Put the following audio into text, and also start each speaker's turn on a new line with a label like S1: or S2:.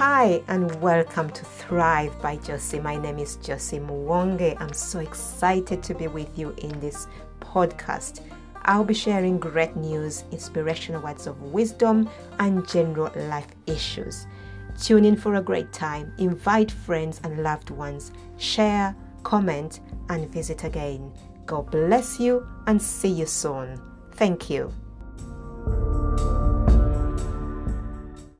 S1: Hi, and welcome to Thrive by Josie. My name is Josie Mwonge. I'm so excited to be with you in this podcast. I'll be sharing great news, inspirational words of wisdom, and general life issues. Tune in for a great time. Invite friends and loved ones. Share, comment, and visit again. God bless you and see you soon. Thank you.